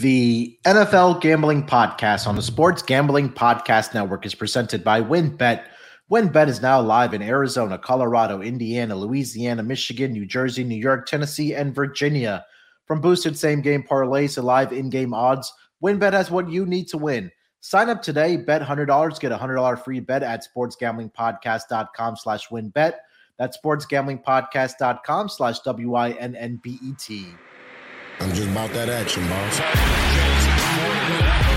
The NFL Gambling Podcast on the Sports Gambling Podcast Network is presented by WynnBET. WynnBET is now live in Arizona, Colorado, Indiana, Louisiana, Michigan, New Jersey, New York, Tennessee, and Virginia. From boosted same game parlays to live in game odds, WynnBET has what you need to win. Sign up today, bet $100, get a $100 free bet at sportsgamblingpodcast.com slash wynnbet. That's sportsgamblingpodcast.com slash W-I-N-N-B-E-T. I'm just about that action, boss.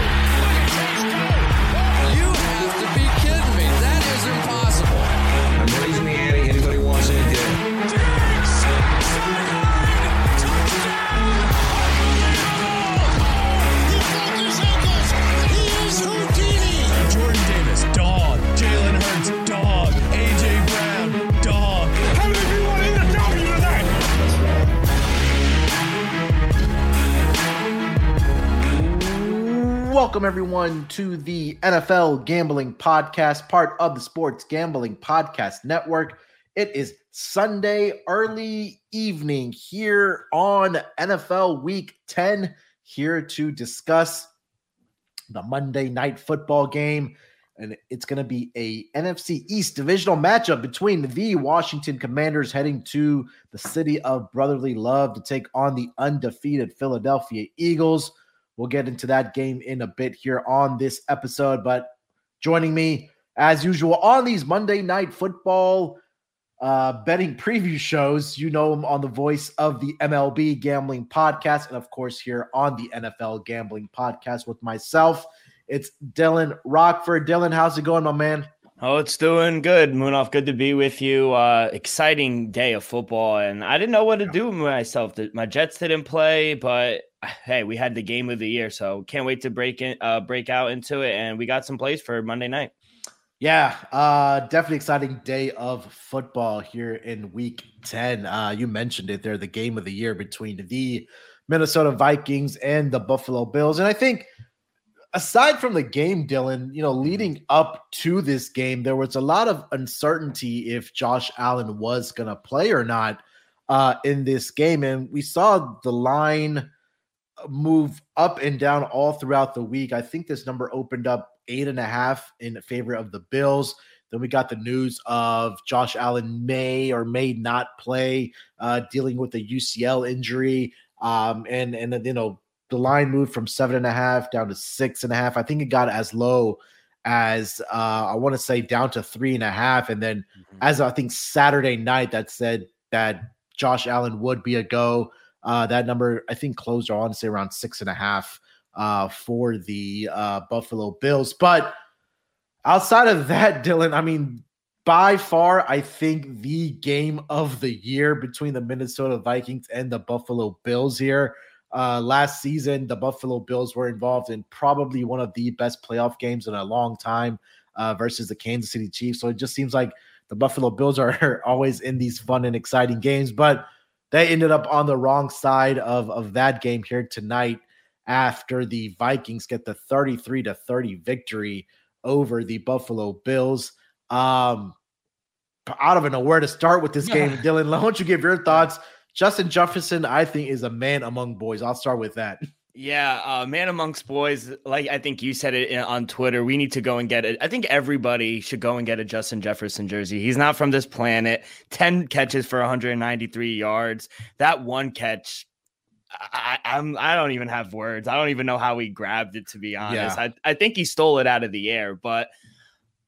Welcome, everyone, to the NFL Gambling Podcast, part of the Sports Gambling Podcast Network. It is Sunday, early evening here on NFL Week 10, here to discuss the Monday night football game. And it's going to be a NFC East divisional matchup between the Washington Commanders heading to the city of brotherly love to take on the undefeated Philadelphia Eagles. We'll get into that game in a bit here on this episode. But joining me, as usual, on these Monday night football uh, betting preview shows, you know him on the voice of the MLB Gambling Podcast, and of course, here on the NFL Gambling Podcast with myself. It's Dylan Rockford. Dylan, how's it going, my man? Oh, it's doing good, Munaf. Good to be with you. Uh, exciting day of football, and I didn't know what to do with myself. My Jets didn't play, but hey, we had the game of the year, so can't wait to break in, uh, break out into it. And we got some plays for Monday night. Yeah, uh, definitely exciting day of football here in week 10. Uh, you mentioned it there, the game of the year between the Minnesota Vikings and the Buffalo Bills. And I think aside from the game, Dylan, you know, leading up to this game, there was a lot of uncertainty if Josh Allen was going to play or not uh, in this game. And we saw the line move up and down all throughout the week. I think this number opened up eight and a half in favor of the Bills. Then we got the news of Josh Allen may or may not play, uh, dealing with a UCL injury. Um, and and then, you know the line moved from seven and a half down to six and a half. I think it got as low as uh, I want to say down to three and a half. And then as I think Saturday night that said that Josh Allen would be a go. Uh, that number I think closed to say around six and a half uh, for the uh, Buffalo Bills. But outside of that, Dylan, I mean, by far, I think the game of the year between the Minnesota Vikings and the Buffalo Bills here. Uh, last season, the Buffalo Bills were involved in probably one of the best playoff games in a long time uh, versus the Kansas City Chiefs. So it just seems like the Buffalo Bills are always in these fun and exciting games, but they ended up on the wrong side of, of that game here tonight after the Vikings get the 33 to 30 victory over the Buffalo Bills. Um, I don't even know where to start with this game, Dylan. Why don't you give your thoughts? Justin Jefferson, I think, is a man among boys. I'll start with that. Yeah, uh, man amongst boys, like I think you said it on Twitter, we need to go and get it. I think everybody should go and get a Justin Jefferson jersey. He's not from this planet. 10 catches for 193 yards. That one catch, I, I'm I don't even have words. I don't even know how he grabbed it to be honest. I, I think he stole it out of the air, but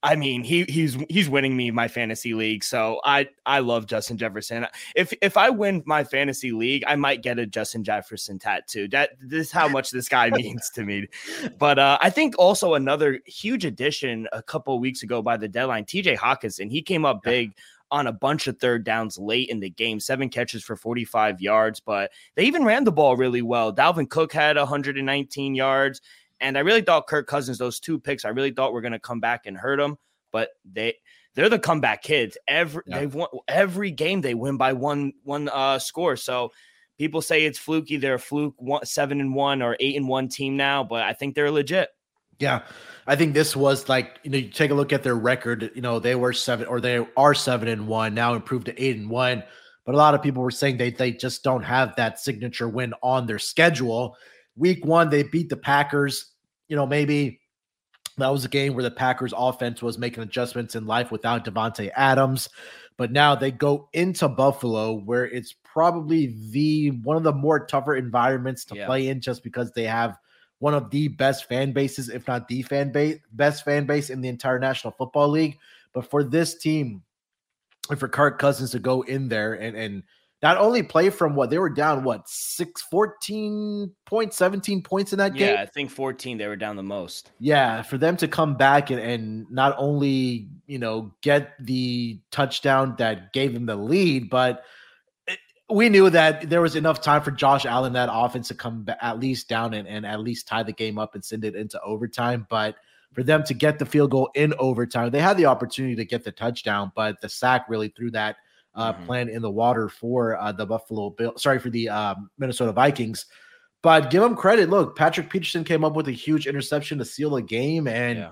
I mean, he he's he's winning me my fantasy league, so I I love Justin Jefferson. If if I win my fantasy league, I might get a Justin Jefferson tattoo. That this is how much this guy means to me. But uh, I think also another huge addition a couple of weeks ago by the deadline, T.J. Hockenson. He came up big on a bunch of third downs late in the game, seven catches for 45 yards, but they even ran the ball really well. Dalvin Cook had 119 yards. And I really thought Kirk Cousins, those two picks, I really thought were going to come back and hurt them, but they they're the comeback kids. Every Yeah. they've won every game they win by one one uh score. So people say it's fluky. They're a fluke one, seven and one or eight and one team now, but I think they're legit. Yeah. I think this was like, you know, you take a look at their record, you know, they were seven or they are seven and one, now improved to eight and one. But a lot of people were saying they they just don't have that signature win on their schedule. Week one, they beat the Packers. You know, maybe that was a game where the Packers offense was making adjustments in life without Davante Adams. But now they go into Buffalo, where it's probably the one of the more tougher environments to Yeah. play in, just because they have one of the best fan bases, if not the fan base, best fan base in the entire National Football League. But for this team, and for Kirk Cousins to go in there and and not only play from what they were down, what six, 14 points, 17 points in that game. Yeah, I think 14 they were down the most. Yeah, for them to come back and, and not only you know get the touchdown that gave them the lead, but it- we knew that there was enough time for Josh Allen that offense to come ba- at least down and, and at least tie the game up and send it into overtime. But for them to get the field goal in overtime, they had the opportunity to get the touchdown, but the sack really threw that uh, Mhm. plan in the water for uh, the Buffalo Bill. Sorry for the um, Minnesota Vikings. But give them credit. Look, Patrick Peterson came up with a huge interception to seal the game, and Yeah.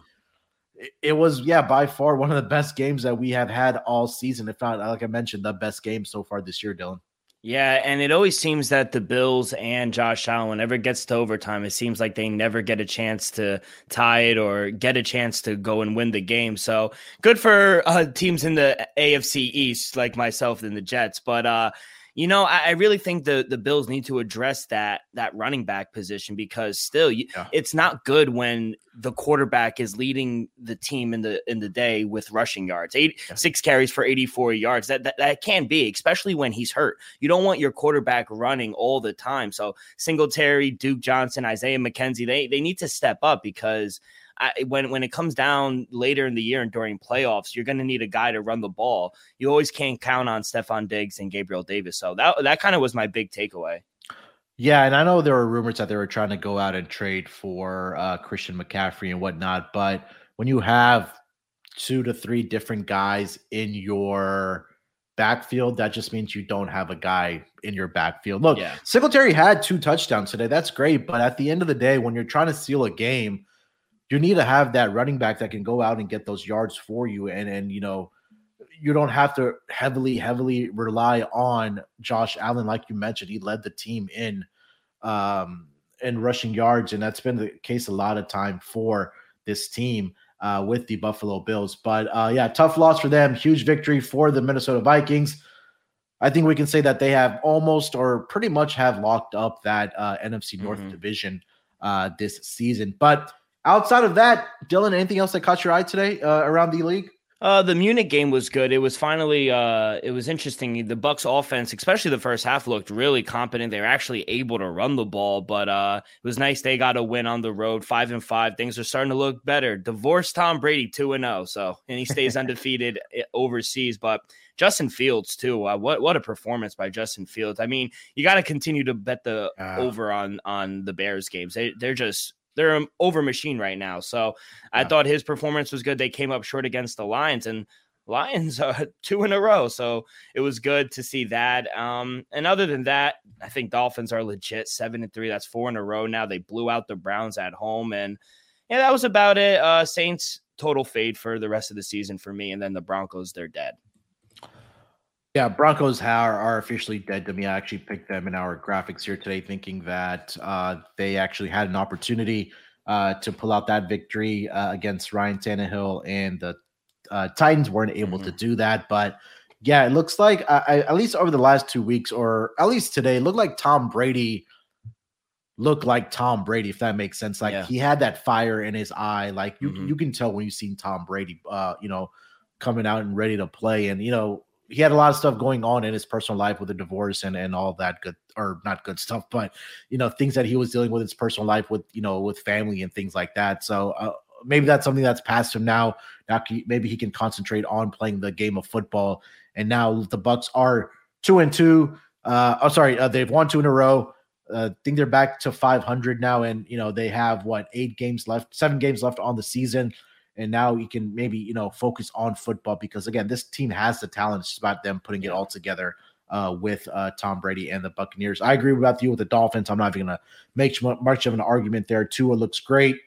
it, it was yeah by far one of the best games that we have had all season. If not, like I mentioned, the best game so far this year, Dylan. Yeah, and it always seems that the Bills and Josh Allen, whenever it gets to overtime, it seems like they never get a chance to tie it or get a chance to go and win the game. So good for uh, teams in the AFC East, like myself and the Jets. But uh, you know, I, I really think the the Bills need to address that that running back position because still, you, Yeah. it's not good when the quarterback is leading the team in the in the day with rushing yards. Eight six carries for 84 yards. That, that that can be, especially when he's hurt. You don't want your quarterback running all the time. So Singletary, Duke Johnson, Isaiah McKenzie, they they need to step up because I, when when it comes down later in the year and during playoffs, you're going to need a guy to run the ball. You always can't count on Stefon Diggs and Gabriel Davis. So that that kind of was my big takeaway. Yeah, and I know there were rumors that they were trying to go out and trade for uh, Christian McCaffrey and whatnot, but when you have two to three different guys in your backfield, that just means you don't have a guy in your backfield. Look, Yeah. Singletary had two touchdowns today. That's great, but at the end of the day, when you're trying to seal a game, you need to have that running back that can go out and get those yards for you, and and you know you don't have to heavily, heavily rely on Josh Allen, like you mentioned. He led the team in um in rushing yards, and that's been the case a lot of time for this team uh with the Buffalo Bills. But uh yeah, tough loss for them, huge victory for the Minnesota Vikings. I think we can say that they have almost or pretty much have locked up that uh NFC North Mhm. division uh this season. But outside of that, Dylan, anything else that caught your eye today uh, around the league? Uh, the Munich game was good. It was finally, uh, it was interesting. The Bucs offense, especially the first half, looked really competent. They were actually able to run the ball, but uh, it was nice. They got a win on the road, five and five. Things are starting to look better. Divorce Tom Brady, two and zero, so and he stays undefeated overseas. But Justin Fields too. Uh, what what a performance by Justin Fields. I mean, you got to continue to bet the over on on the Bears games. They they're just they're an over machine right now. So I thought his performance was good. They came up short against the Lions and Lions uh, two in a row. So it was good to see that. Um, and other than that, I think Dolphins are legit seven and three. That's four in a row now. They blew out the Browns at home, and yeah, that was about it. Uh, Saints total fade for the rest of the season for me, and then the Broncos they're dead. Yeah, Broncos are, are officially dead to me. I actually picked them in our graphics here today, thinking that uh, they actually had an opportunity uh, to pull out that victory uh, against Ryan Tannehill, and the uh, Titans weren't able to do that. But yeah, it looks like I, I, at least over the last two weeks, or at least today, it looked like Tom Brady looked like Tom Brady, if that makes sense. Like Yeah. he had that fire in his eye. Like you, Mhm. you can tell when you've seen Tom Brady, uh, you know, coming out and ready to play. And you know, he had a lot of stuff going on in his personal life with the divorce and and all that good or not good stuff, but you know, things that he was dealing with in his personal life with you know with family and things like that. So uh, maybe that's something that's past him now. Now maybe he can concentrate on playing the game of football. And now the Bucs are two and two. Uh, oh, sorry, uh, they've won two in a row. Uh, I think they're back to 500 now, and you know they have what eight games left, seven games left on the season, and now you can maybe you know focus on football because again, this team has the talent. It's just about them putting it all together uh, with uh, Tom Brady and the Buccaneers. I agree with you with the Dolphins. I'm not even going to make mu- much of an argument there. Tua looks great.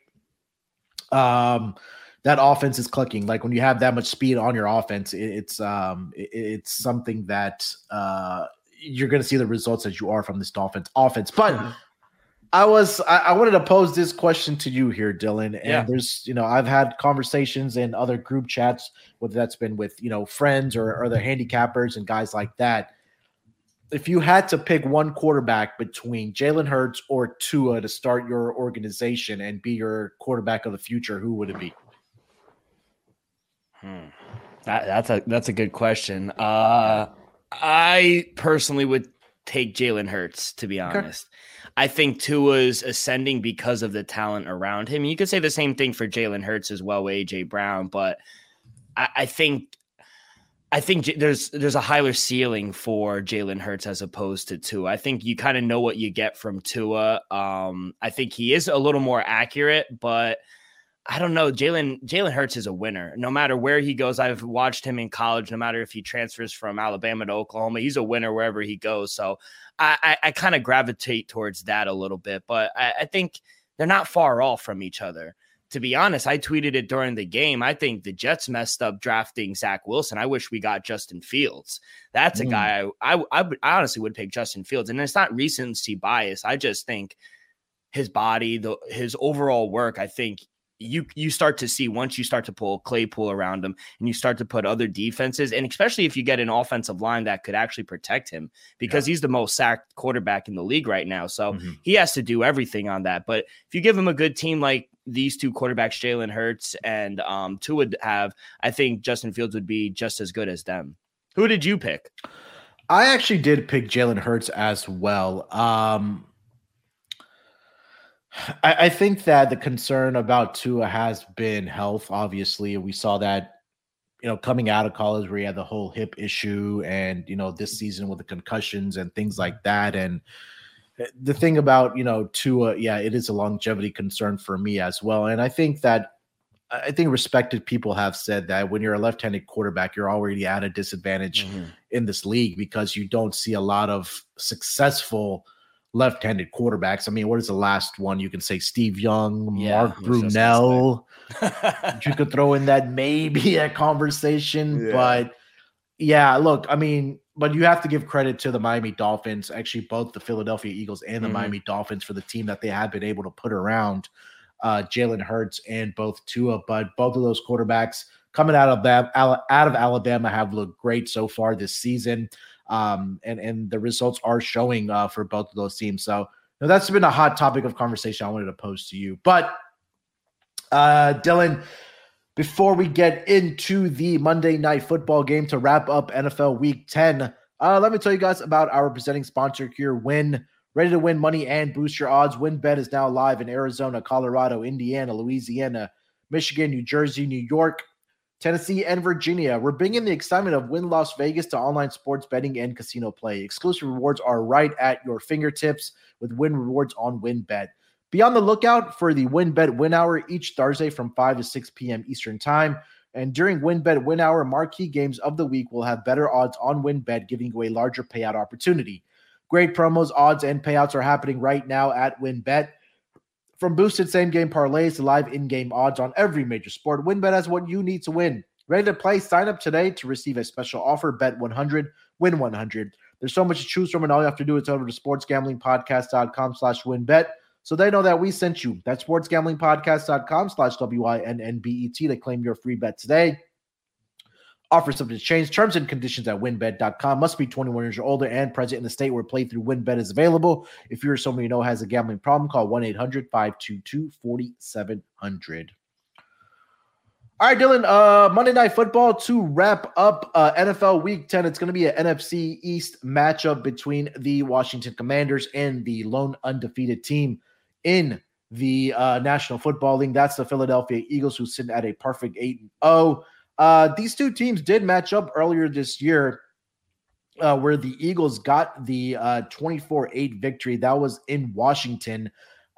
Um, that offense is clicking. Like when you have that much speed on your offense, it, it's um, it- it's something that uh, you're going to see the results as you are from this Dolphins offense. But I, was I, I, wanted to pose this question to you here, Dylan. And yeah. there's you know I've had conversations in other group chats, whether that's been with you know friends or other handicappers and guys like that. If you had to pick one quarterback between Jalen Hurts or Tua to start your organization and be your quarterback of the future, who would it be? Hmm. That, that's a that's a good question. Uh, I personally would take Jalen Hurts to be honest. Okay. I think Tua's ascending because of the talent around him. You could say the same thing for Jalen Hurts as well, AJ Brown, but I, I think I think there's there's a higher ceiling for Jalen Hurts as opposed to Tua. I think you kind of know what you get from Tua. Um, I think he is a little more accurate, but I don't know. Jalen Jalen Hurts is a winner. No matter where he goes, I've watched him in college. No matter if he transfers from Alabama to Oklahoma, he's a winner wherever he goes. So I, I, I kind of gravitate towards that a little bit. But I, I think they're not far off from each other. To be honest, I tweeted it during the game. I think the Jets messed up drafting Zach Wilson. I wish we got Justin Fields. That's mm. a guy I, I, I, I honestly would pick Justin Fields. And it's not recency bias. I just think his body, the his overall work, I think you you start to see once you start to pull Claypool around him and you start to put other defenses and especially if you get an offensive line that could actually protect him because yeah. he's the most sacked quarterback in the league right now. So mm-hmm. he has to do everything on that. But if you give him a good team like these Tua quarterbacks, Jalen Hurts and um, two would have, I think Justin Fields would be just as good as them. Who did you pick? I actually did pick Jalen Hurts as well. Um, I, I, think that the concern about Tua has been health. Obviously, we saw that, you know, coming out of college where he had the whole hip issue, and you know, this season with the concussions and things like that. And eh, the thing about you know Tua, yeah, it is a longevity concern for me as well. And I think that I think respected people have said that when you're a left-handed quarterback, you're already at a disadvantage mm-hmm. in this league because you don't see a lot of successful left-handed quarterbacks. I mean, what is the last one you can say? Steve Young, yeah, Mark Brunell. you could throw in that maybe a conversation, yeah. but yeah, look, I mean, but you have to give credit to the Miami Dolphins, actually both the Philadelphia Eagles and the mm-hmm. Miami Dolphins for the team that they have been able to put around uh, Jalen Hurts and both Tua. But both of those quarterbacks coming out of that out of Alabama have looked great so far this season um, and and the results are showing uh, for both of those teams. So know, that's been a hot topic of conversation I wanted to pose to you. But uh, Dylan, before we get into the Monday night football game to wrap up NFL Week Ten, uh, let me tell you guys about our presenting sponsor here, Win. Ready to win money and boost your odds? WynnBET is now live in Arizona, Colorado, Indiana, Louisiana, Michigan, New Jersey, New York, Tennessee, and Virginia. We're bringing the excitement of Wynn Las Vegas to online sports betting and casino play. Exclusive rewards are right at your fingertips with Wynn Rewards on WynnBET. Be on the lookout for the WynnBET Win Hour each Thursday from 5 to 6 p.m. Eastern Time. And during WynnBET Win Hour, marquee games of the week will have better odds on WynnBET, giving you a larger payout opportunity. Great promos, odds, and payouts are happening right now at WynnBET. From boosted same game parlays to live in game odds on every major sport, WynnBET has what you need to win. Ready to play? Sign up today to receive a special offer. Bet 100, win 100. There's so much to choose from, and all you have to do is over to sportsgamblingpodcast.com slash wynnbet so they know that we sent you. That's sportsgamblingpodcast.com slash W-I-N-N-B-E-T to claim your free bet today. Offer subject to change. Terms and conditions at wynnbet.com. Must be 21 years or older and present in the state where playthrough wynnbet is available. If you're someone you know has a gambling problem, call 1 800 522 4700. All right, Dylan. Uh, Monday Night Football to wrap up uh, NFL Week 10. It's going to be an NFC East matchup between the Washington Commanders and the lone undefeated team in the uh, National Football League. That's the Philadelphia Eagles, who's sitting at a perfect 8 0. Uh, these two teams did match up earlier this year, uh, where the Eagles got the uh, 24 8 victory. That was in Washington.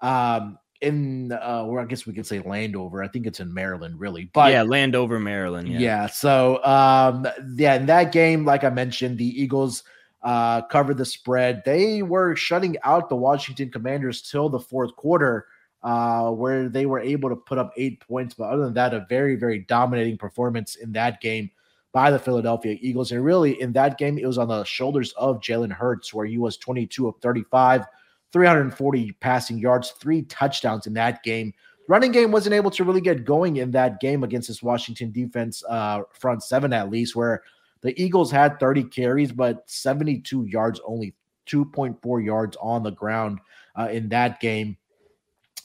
Um, in uh or I guess we could say Landover. I think it's in Maryland, really. But yeah, Landover, Maryland. Yeah. yeah. So um yeah, in that game, like I mentioned, the Eagles uh covered the spread. They were shutting out the Washington Commanders till the fourth quarter uh, where they were able to put up eight points. But other than that, a very, very dominating performance in that game by the Philadelphia Eagles. And really, in that game, it was on the shoulders of Jalen Hurts, where he was 22 of 35 340 passing yards, three touchdowns in that game. Running game wasn't able to really get going in that game against this Washington defense, uh, front seven at least, where the Eagles had 30 carries, but 72 yards, only 2.4 yards on the ground uh, in that game.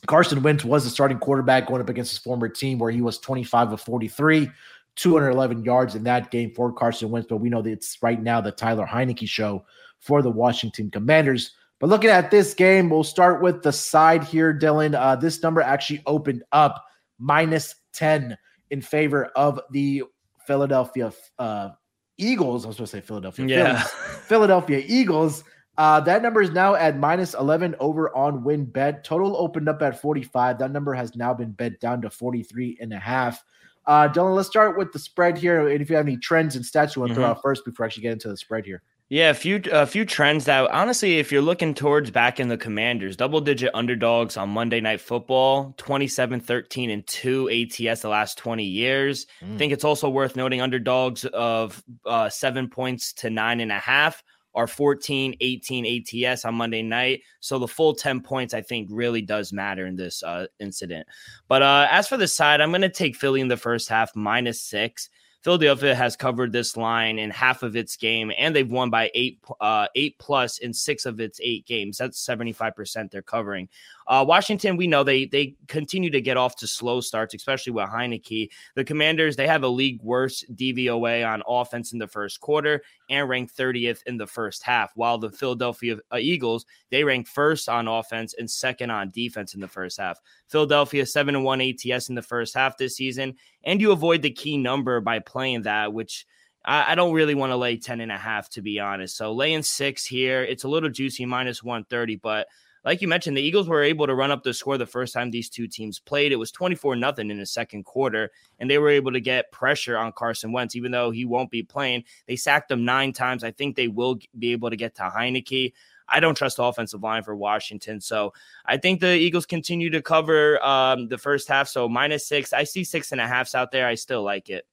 Carson Wentz was the starting quarterback going up against his former team, where he was 25 of 43, 211 yards in that game for Carson Wentz. But we know that it's right now the Taylor Heinicke show for the Washington Commanders. But looking at this game, we'll start with the side here, Dylan. Uh, this number actually opened up minus 10 in favor of the Philadelphia uh, Eagles. I was supposed to say Philadelphia. Yeah. Phillies. Philadelphia Eagles. Uh, that number is now at minus 11 over on WynnBET. Total opened up at 45. That number has now been bet down to 43 and a half. Uh, Dylan, let's start with the spread here. And if you have any trends and stats you want to throw Mhm. out first before I actually get into the spread here. Yeah, a few a few trends that honestly, if you're looking towards back in the Commanders, double digit underdogs on Monday Night Football, 27 13 and 2 ATS the last 20 years. I think it's also worth noting underdogs of uh, seven points to nine and a half are 14 18 ATS on Monday night. So the full 10 points, I think, really does matter in this uh, incident. But uh, as for the side, I'm going to take Philly in the first half minus six. Philadelphia has covered this line in half of its game, and they've won by eight, uh, eight plus in six of its eight games. That's seventy five percent they're covering. Uh, Washington, we know they they continue to get off to slow starts, especially with Heinicke. The Commanders they have a league worst DVOA on offense in the first quarter and ranked thirtieth in the first half, while the Philadelphia uh, Eagles they rank first on offense and second on defense in the first half. Philadelphia seven and one ATS in the first half this season, and you avoid the key number by playing that, which I don't really want to lay 10 and a half to be honest. So laying six here, it's a little juicy minus 130, but like you mentioned, the Eagles were able to run up the score the first time these two teams played. It was 24 nothing in the second quarter, and they were able to get pressure on Carson Wentz, even though he won't be playing. They sacked him nine times. I think they will be able to get to Heinicke. I don't trust the offensive line for Washington. So I think the Eagles continue to cover um, the first half. So minus six. I see six and a halfs out there. I still like it.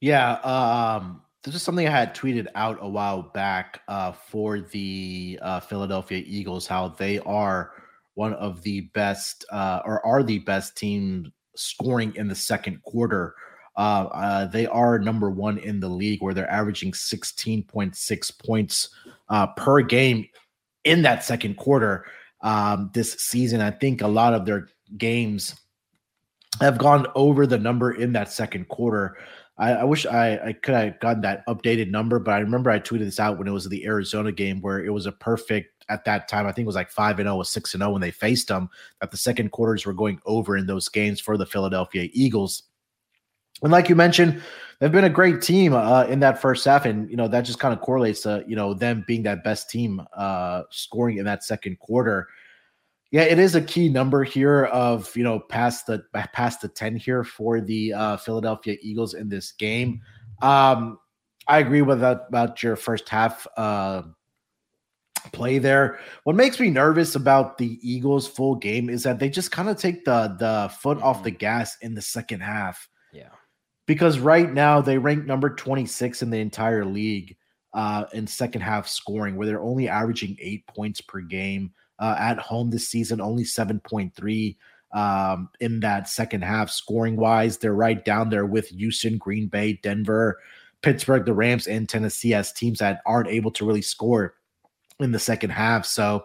Yeah, um, this is something I had tweeted out a while back uh, for the uh, Philadelphia Eagles. How they are one of the best, uh, or are the best team scoring in the second quarter. Uh, uh, they are number one in the league, where they're averaging sixteen point six points uh, per game in that second quarter um, this season. I think a lot of their games have gone over the number in that second quarter. I, I wish I, I could have gotten that updated number, but I remember I tweeted this out when it was the Arizona game where it was a perfect at that time. I think it was like five and zero, or six and zero when they faced them. That the second quarters were going over in those games for the Philadelphia Eagles. And like you mentioned, they've been a great team uh, in that first half, and you know that just kind of correlates to you know them being that best team uh, scoring in that second quarter. Yeah, it is a key number here of you know past the past the ten here for the uh, Philadelphia Eagles in this game. Um, I agree with that about your first half uh, play there. What makes me nervous about the Eagles full game is that they just kind of take the the foot off the gas in the second half Yeah. because right now they rank number 26 in the entire league uh, in second half scoring, where they're only averaging eight points per game uh, at home this season, only 7.3 um, in that second half scoring wise. They're right down there with Houston, Green Bay, Denver, Pittsburgh, the Rams, and Tennessee as teams that aren't able to really score in the second half. So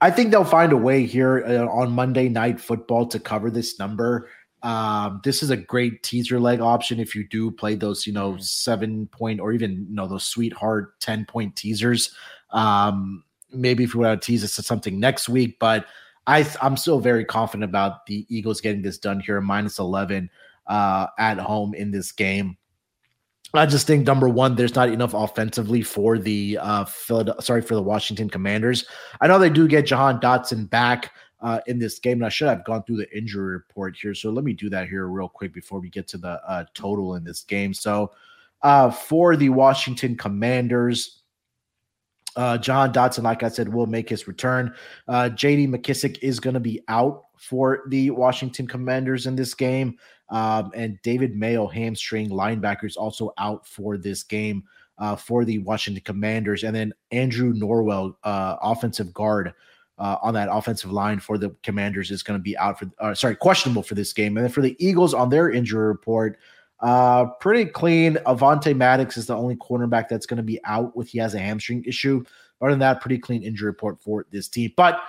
I think they'll find a way here uh, on Monday Night Football to cover this number. Um, this is a great teaser leg option if you do play those, you know, seven point or even you know those sweetheart ten point teasers. Um, maybe if you want to tease us to something next week, but I I'm still very confident about the Eagles getting this done here, minus eleven uh, at home in this game. I just think number one, there's not enough offensively for the uh Philadelphia, sorry for the Washington Commanders. I know they do get Jahan Dotson back uh, in this game, and I should have gone through the injury report here. So let me do that here real quick before we get to the uh, total in this game. So uh, for the Washington Commanders, uh, Jahan Dotson, like I said, will make his return. Uh, JD McKissic is going to be out for the Washington Commanders in this game. Um, and David Mayo, hamstring linebacker, is also out for this game uh, for the Washington Commanders, and then Andrew Norwell, uh, offensive guard. Uh, on that offensive line for the Commanders is going to be out for, sorry, questionable for this game. And then for the Eagles on their injury report, uh, pretty clean. Avonte Maddox is the only cornerback that's going to be out with he has a hamstring issue. Other than that, pretty clean injury report for this team. But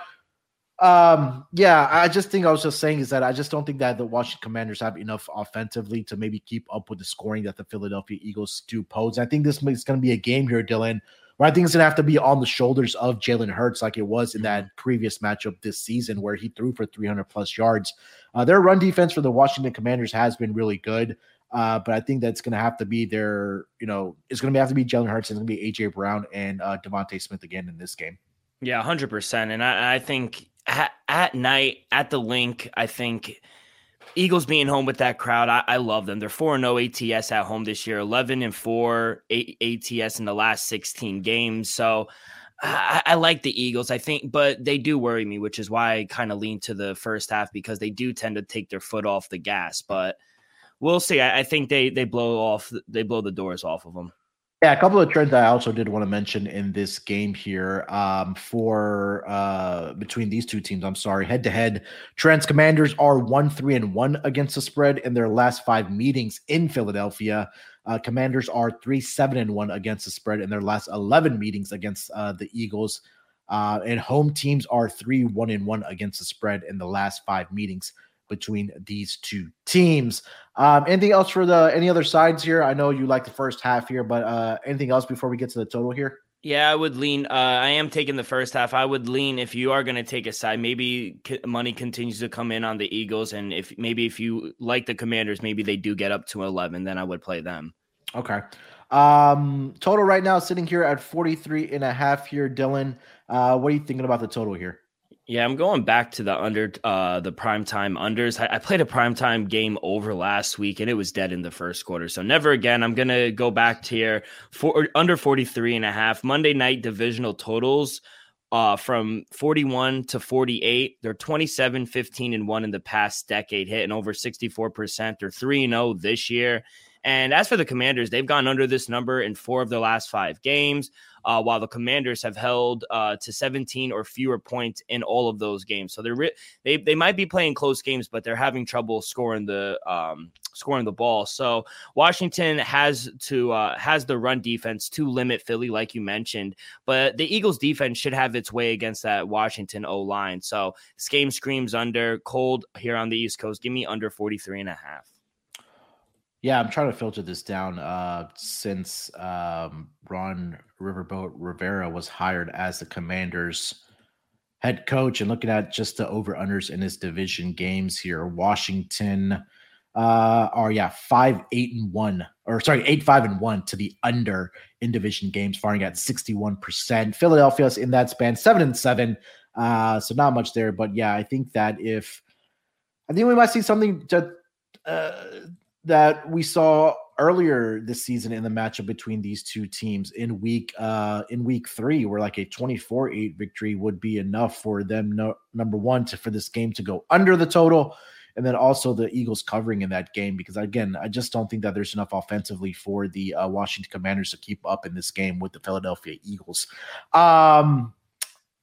um, yeah, I just think I was just saying is that I just don't think that the Washington Commanders have enough offensively to maybe keep up with the scoring that the Philadelphia Eagles do pose. I think this is going to be a game here, Dylan, where I think it's going to have to be on the shoulders of Jalen Hurts, like it was in that previous matchup this season where he threw for 300 plus yards. Uh, their run defense for the Washington Commanders has been really good. Uh, but I think that's going to have to be their, you know, it's going to have to be Jalen Hurts. It's going to be AJ Brown and uh, DeVonta Smith again in this game. Yeah, hundred percent. And I, I think at, at, night at the Linc, I think Eagles being home with that crowd, I, I love them. They're four and zero oh ATS at home this year, eleven and four ATS in the last sixteen games. So. I, I, like the Eagles, I think, but they do worry me, which is why I kind of lean to the first half because they do tend to take their foot off the gas. But we'll see. I, I, think they they blow off they blow the doors off of them. Yeah, a couple of trends I also did want to mention in this game here um, for uh, between these two teams. I'm sorry, head to head, Trends Commanders are one three and one against the spread in their last five meetings in Philadelphia. Uh, commanders are three seven and one against the spread in their last eleven meetings against uh, the Eagles. Uh, and home teams are three one and one against the spread in the last five meetings between these two teams. Um, anything else for the any other sides here? I know you like the first half here, but uh, anything else before we get to the total here? Yeah, I would lean. Uh, I am taking the first half. I would lean if you are going to take a side. Maybe money continues to come in on the Eagles, and if maybe if you like the Commanders, maybe they do get up to eleven. Then I would play them. Okay. Um, total right now sitting here at 43 and a half here, Dylan. Uh, what are you thinking about the total here? Yeah, I'm going back to the under uh the primetime unders. I, I played a primetime game over last week and it was dead in the first quarter. So never again. I'm gonna go back to here for under 43 and a half. Monday night divisional totals uh from 41 to 48. They're 27, 15, and 1 in the past decade, hitting over 64%. They're 3 and 0 this year. And as for the commanders, they've gone under this number in four of their last five games uh, while the Commanders have held uh, to 17 or fewer points in all of those games. So they're re- they they might be playing close games, but they're having trouble scoring the um, scoring the ball. So Washington has to uh, has the run defense to limit Philly, like you mentioned, but the Eagles defense should have its way against that Washington O line. So this game screams under cold here on the East Coast. Give me under 43 and a half. Yeah, I'm trying to filter this down. Uh, since um, Ron Riverboat Rivera was hired as the Commanders head coach, and looking at just the over unders in his division games here, Washington uh, are yeah five eight and one, or sorry eight five and one to the under in division games, firing at 61 percent. Philadelphia's in that span seven and seven, uh, so not much there. But yeah, I think that if I think we might see something to. Uh, that we saw earlier this season in the matchup between these two teams in week uh in week three where like a 24-8 victory would be enough for them no, number one to for this game to go under the total and then also the eagles covering in that game because again i just don't think that there's enough offensively for the uh, washington commanders to keep up in this game with the philadelphia eagles. Um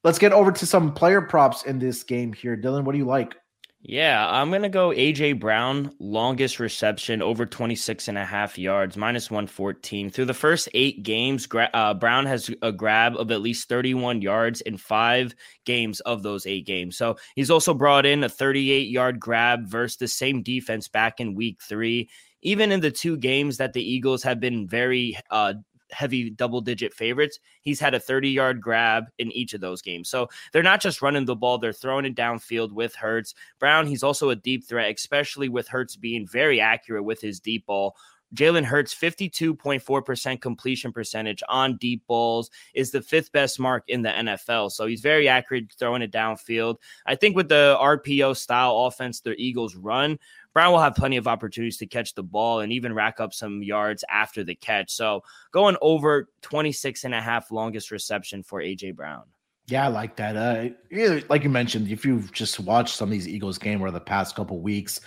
let's get over to some player props in this game here. Dylan what do you like yeah, I'm going to go AJ Brown, longest reception, over 26 and a half yards, minus 114. Through the first eight games, uh, Brown has a grab of at least 31 yards in five games of those eight games. So he's also brought in a 38 yard grab versus the same defense back in week three. Even in the two games that the Eagles have been very uh, heavy double digit favorites. He's had a 30 yard grab in each of those games. So they're not just running the ball, they're throwing it downfield with Hurts. Brown, he's also a deep threat, especially with Hurts being very accurate with his deep ball. Jalen Hurts, 52.4% completion percentage on deep balls, is the fifth best mark in the NFL. So he's very accurate throwing it downfield. I think with the RPO style offense the Eagles run, Brown will have plenty of opportunities to catch the ball and even rack up some yards after the catch. So going over 26 and a half longest reception for AJ Brown. Yeah, I like that. Uh, like you mentioned, if you've just watched some of these Eagles game over the past couple weeks,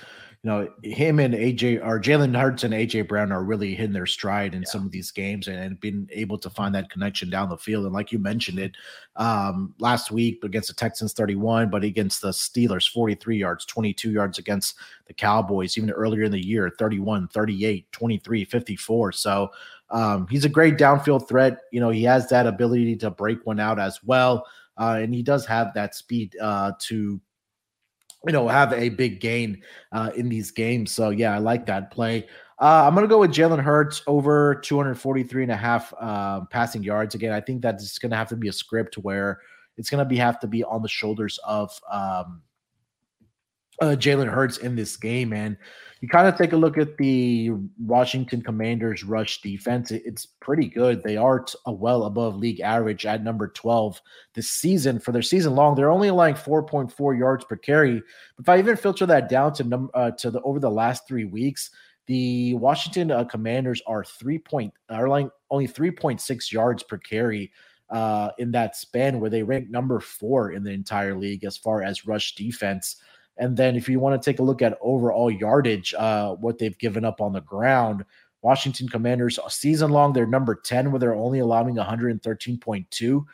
you know, him and AJ or Jalen Hurts and AJ Brown are really hitting their stride in yeah. some of these games and, and being able to find that connection down the field. And like you mentioned it um, last week against the Texans 31, but against the Steelers 43 yards, 22 yards against the Cowboys, even earlier in the year 31, 38, 23, 54. So um, he's a great downfield threat. You know, he has that ability to break one out as well. Uh, and he does have that speed uh, to you know, have a big gain uh, in these games. So yeah, I like that play. Uh, I'm to go with Jalen Hurts over 243 and a half uh, passing yards. Again, I think that it's going to have to be a script where it's to be have to be on the shoulders of um, uh, Jalen Hurts in this game. And you kind of take a look at the Washington Commanders rush defense. It's pretty good. They are t- well above league average at number 12 this season. For their season long, they're only allowing 4.4 yards per carry. If I even filter that down to num- uh, to the over the last three weeks, the Washington uh, Commanders are three point are like only 3.6 yards per carry uh, in that span, where they rank number four in the entire league as far as rush defense. And then if you want to take a look at overall yardage, uh, what they've given up on the ground, Washington Commanders season long, they're number 10, where they're only allowing 113.2.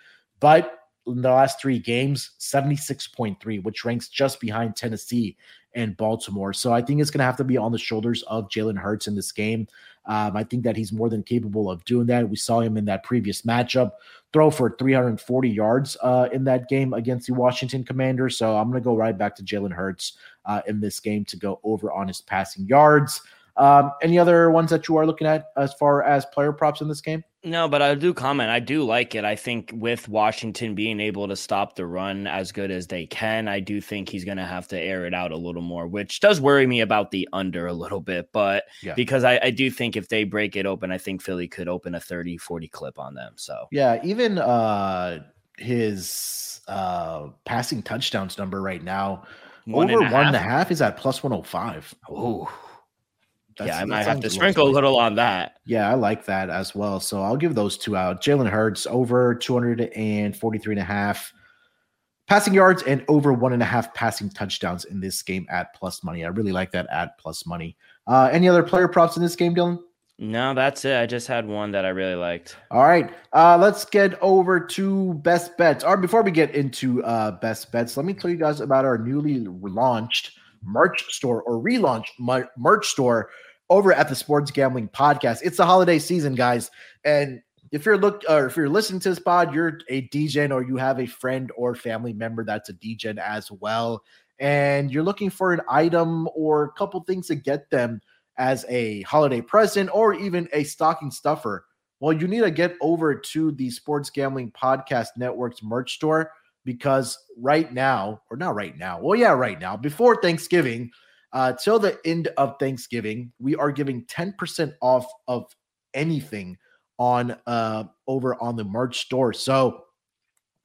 But in the last three games, 76.3, which ranks just behind Tennessee and Baltimore. So I think it's going to have to be on the shoulders of Jalen Hurts in this game. Um, I think that he's more than capable of doing that. We saw him in that previous matchup throw for 340 yards uh, in that game against the Washington Commanders. So I'm going to go right back to Jalen Hurts uh, in this game to go over on his passing yards. Um, any other ones that you are looking at as far as player props in this game? No, but I do comment. I do like it. I think with Washington being able to stop the run as good as they can, I do think he's going to have to air it out a little more, which does worry me about the under a little bit. But yeah. because I, I, do think if they break it open, I think Philly could open a 30, 40 clip on them. So, yeah, even uh, his uh, passing touchdowns number right now, one over and one and a half is at plus 105. Oh, that's, yeah, I might have to sprinkle a little on that. Yeah, I like that as well. So I'll give those two out. Jalen Hurts over 243 and a half passing yards and over one and a half passing touchdowns in this game at plus money. I really like that at plus money. Uh, any other player props in this game, Dylan? No, that's it. I just had one that I really liked. All right. Uh, let's get over to best bets. Or before we get into uh, best bets, let me tell you guys about our newly launched merch store or relaunched merch store over at the Sports Gambling Podcast. It's the holiday season, guys, and if you're look or if you're listening to this pod, you're a DJ or you have a friend or family member that's a DJ as well, and you're looking for an item or a couple things to get them as a holiday present or even a stocking stuffer. Well, you need to get over to the Sports Gambling Podcast Network's merch store because right now, or not right now, well, yeah, right now, before Thanksgiving, uh, till the end of Thanksgiving, we are giving 10% off of anything on uh over on the merch store. So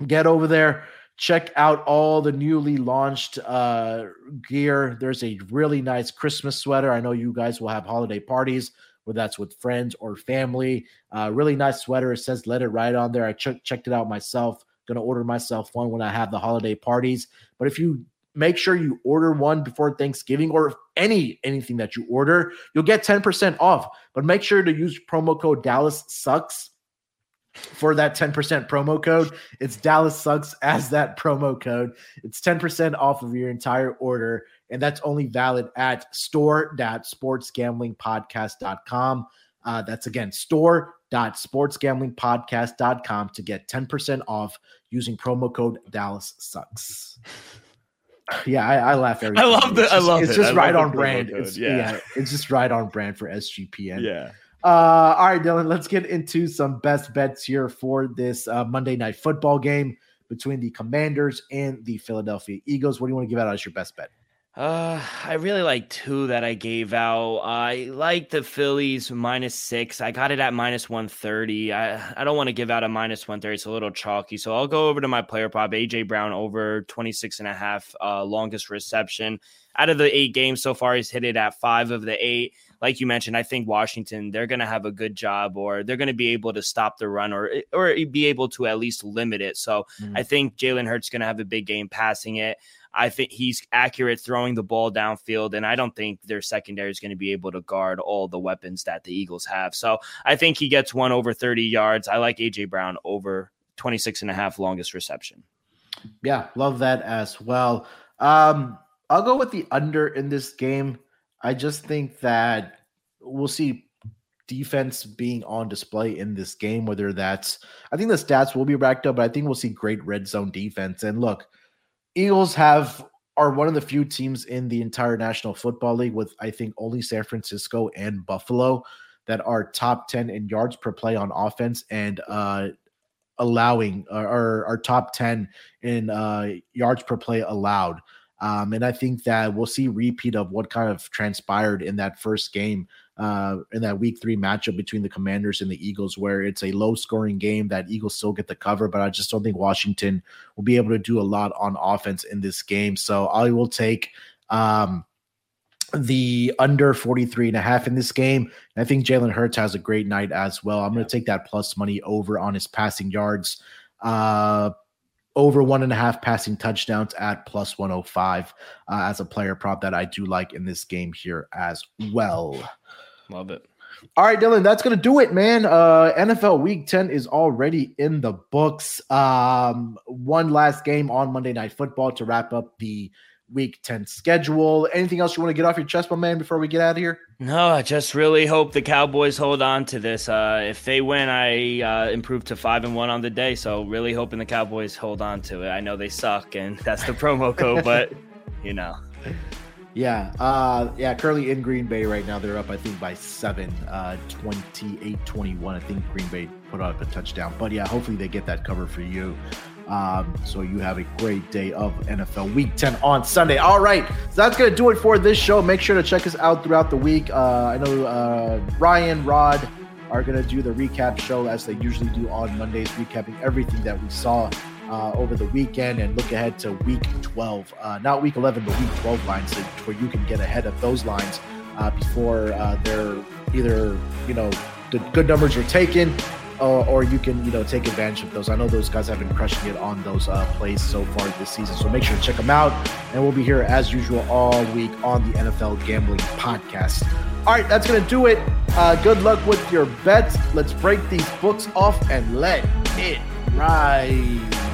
get over there, check out all the newly launched uh gear. There's a really nice Christmas sweater. I know you guys will have holiday parties, whether that's with friends or family. Uh really nice sweater. It says let it ride on there. I ch- checked it out myself. Gonna order myself one when I have the holiday parties. But if you make sure you order one before Thanksgiving or any anything that you order, you'll get 10% off. But make sure to use promo code Dallas sucks for that 10% promo code. It's Dallas sucks as that promo code. It's 10% off of your entire order and that's only valid at store.sportsgamblingpodcast.com. Uh, that's again store.sportsgamblingpodcast.com to get 10% off using promo code Dallas sucks. Yeah, I, I laugh every. I love that. I love it's it. It's just right on brand. It's, yeah. yeah, it's just right on brand for SGPN. Yeah. Uh, all right, Dylan. Let's get into some best bets here for this uh, Monday night football game between the Commanders and the Philadelphia Eagles. What do you want to give out as your best bet? Uh, I really like two that I gave out. I like the Phillies minus six. I got it at minus 130. I, I don't want to give out a minus 130. It's a little chalky. So I'll go over to my player prop, AJ Brown over 26 and a half, uh, longest reception. Out of the eight games so far, he's hit it at five of the eight. Like you mentioned, I think Washington, they're going to have a good job or they're going to be able to stop the run or, or be able to at least limit it. So mm. I think Jalen Hurts going to have a big game passing it. I think he's accurate throwing the ball downfield, and I don't think their secondary is going to be able to guard all the weapons that the Eagles have. So I think he gets one over 30 yards. I like AJ Brown over 26 and a half longest reception. Yeah, love that as well. Um, I'll go with the under in this game. I just think that we'll see defense being on display in this game, whether that's I think the stats will be racked up, but I think we'll see great red zone defense. And look, Eagles have are one of the few teams in the entire National Football League with I think only San Francisco and Buffalo that are top 10 in yards per play on offense and uh allowing or are top 10 in uh yards per play allowed. Um, and I think that we'll see repeat of what kind of transpired in that first game uh, in that week three matchup between the Commanders and the Eagles, where it's a low scoring game that Eagles still get the cover, but I just don't think Washington will be able to do a lot on offense in this game. So I will take um, the under 43 and a half in this game. And I think Jalen Hurts has a great night as well. I'm going to take that plus money over on his passing yards. Uh, over one and a half passing touchdowns at plus 105 uh, as a player prop that I do like in this game here as well. Love it. All right, Dylan, that's going to do it, man. Uh, NFL Week 10 is already in the books. Um, one last game on Monday Night Football to wrap up the Week 10 schedule. Anything else you want to get off your chest, my man, before we get out of here? No, I just really hope the Cowboys hold on to this. Uh, if they win, I uh, improve to five and one on the day. So really hoping the Cowboys hold on to it. I know they suck, and that's the promo code, but you know. Yeah, uh, yeah. Currently in Green Bay right now, they're up, I think, by seven, uh, 28-21. I think Green Bay put up a touchdown, but yeah, hopefully they get that cover for you. Um, so you have a great day of NFL Week 10 on Sunday. All right, so that's gonna do it for this show. Make sure to check us out throughout the week. Uh, I know uh, Ryan, Rod are gonna do the recap show as they usually do on Mondays, recapping everything that we saw uh, over the weekend and look ahead to week 12. Uh, not week 11, but week 12 lines where you can get ahead of those lines uh, before uh, they're either, you know, the good numbers are taken uh, or you can, you know, take advantage of those. I know those guys have been crushing it on those uh, plays so far this season. So make sure to check them out. And we'll be here as usual all week on the NFL Gambling Podcast. All right, that's to do it. Uh, good luck with your bets. Let's break these books off and let it ride.